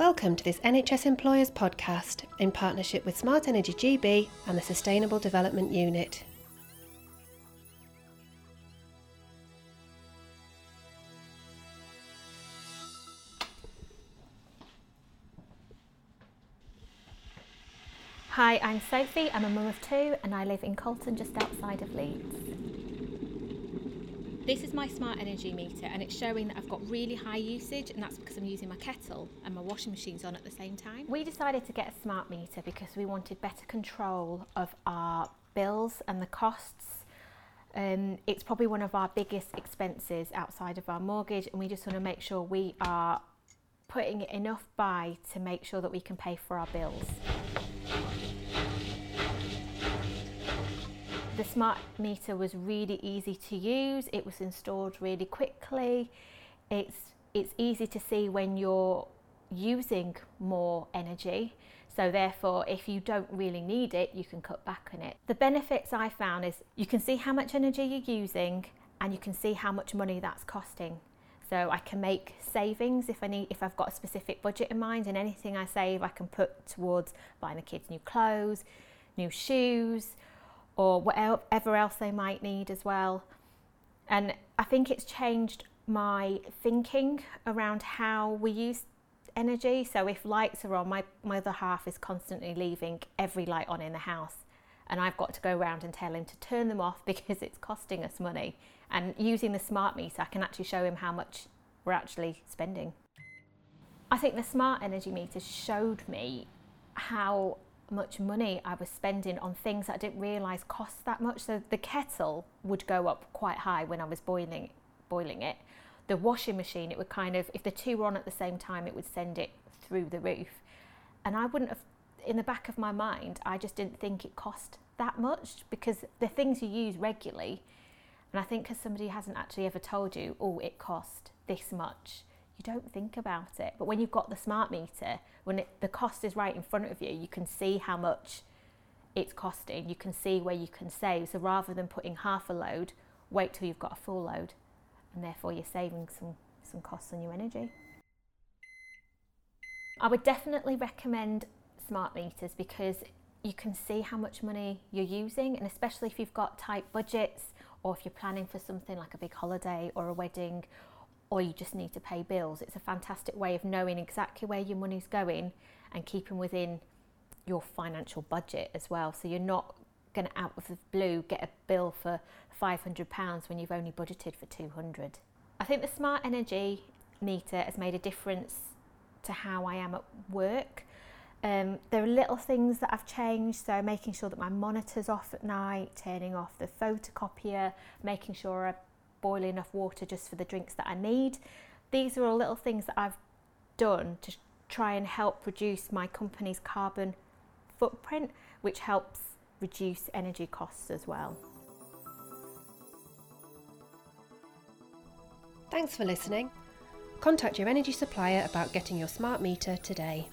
Welcome to this NHS Employers podcast in partnership with Smart Energy GB and the Sustainable Development Unit. Hi, I'm Sophie. I'm a mum of two and I live in Colton just outside of Leeds. This is my smart energy meter and it's showing that I've got really high usage and that's because I'm using my kettle and my washing machine's on at the same time. We decided to get a smart meter because we wanted better control of our bills and the costs. Um, it's probably one of our biggest expenses outside of our mortgage and we just want to make sure we are putting enough by to make sure that we can pay for our bills. The smart meter was really easy to use. It was installed really quickly. It's it's easy to see when you're using more energy. So therefore, if you don't really need it, you can cut back on it. The benefits I found is you can see how much energy you're using and you can see how much money that's costing. So I can make savings if I need if I've got a specific budget in mind and anything I save I can put towards buying the kids new clothes, new shoes, or whatever else they might need as well. And I think it's changed my thinking around how we use energy. So if lights are on, my, my other half is constantly leaving every light on in the house. And I've got to go around and tell him to turn them off because it's costing us money. And using the smart meter, I can actually show him how much we're actually spending. I think the smart energy meter showed me how much money I was spending on things that I didn't realise cost that much. So the kettle would go up quite high when I was boiling boiling it. The washing machine, it would kind of if the two were on at the same time, it would send it through the roof. And I wouldn't have in the back of my mind, I just didn't think it cost that much because the things you use regularly and I think because somebody hasn't actually ever told you, oh, it cost this much, you don't think about it. But when you've got the smart meter, when it, the cost is right in front of you, you can see how much it's costing. You can see where you can save. So rather than putting half a load, wait till you've got a full load, and therefore you're saving some some costs on your energy. I would definitely recommend smart meters because you can see how much money you're using, and especially if you've got tight budgets or if you're planning for something like a big holiday or a wedding or you just need to pay bills. It's a fantastic way of knowing exactly where your money's going and keeping within your financial budget as well. So you're not going to out of the blue get a bill for 500 pounds when you've only budgeted for 200. I think the smart energy meter has made a difference to how I am at work. Um, there are little things that I've changed, so making sure that my monitor's off at night, turning off the photocopier, making sure I boil enough water just for the drinks that I need. These are all little things that I've done to try and help reduce my company's carbon footprint, which helps reduce energy costs as well. Thanks for listening. Contact your energy supplier about getting your smart meter today.